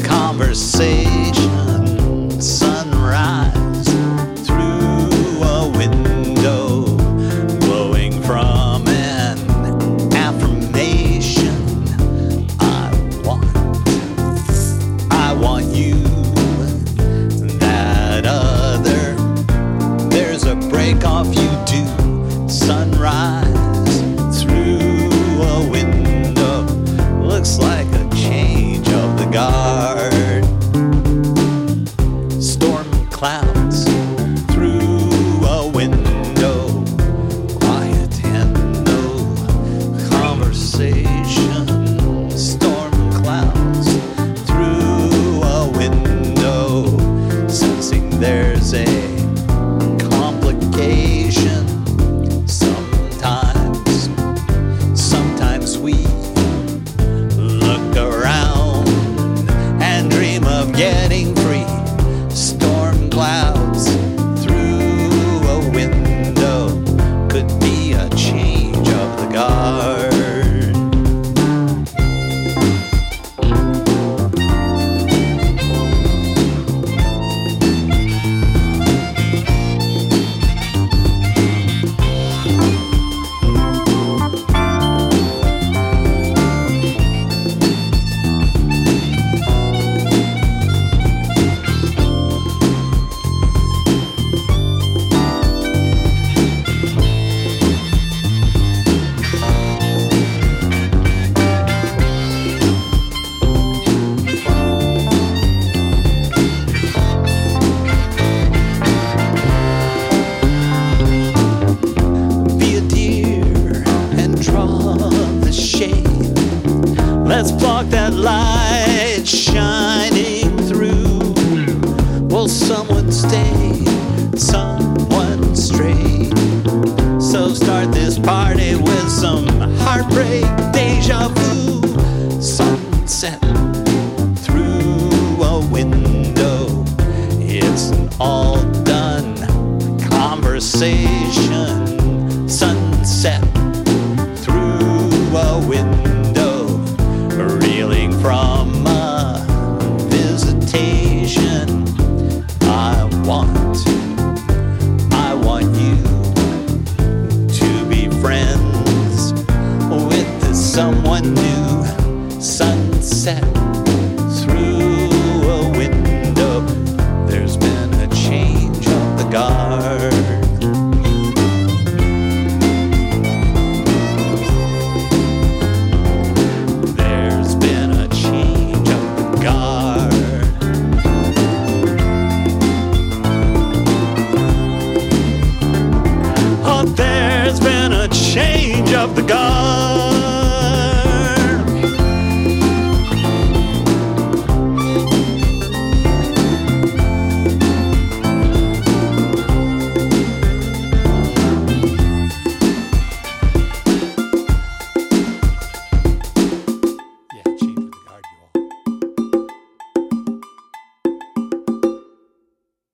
conversation, sunrise through a window, glowing from an affirmation. I want, I want you, that other. There's a break off you do, sunrise through a window. Looks like Let's block that light shining through. Will someone stay? Someone stray? So start this party with some heartbreak, deja vu, sunset through a window. It's an all done conversation, sunset from a visitation. I want, I want you to be friends with someone new. Sunset of the guard.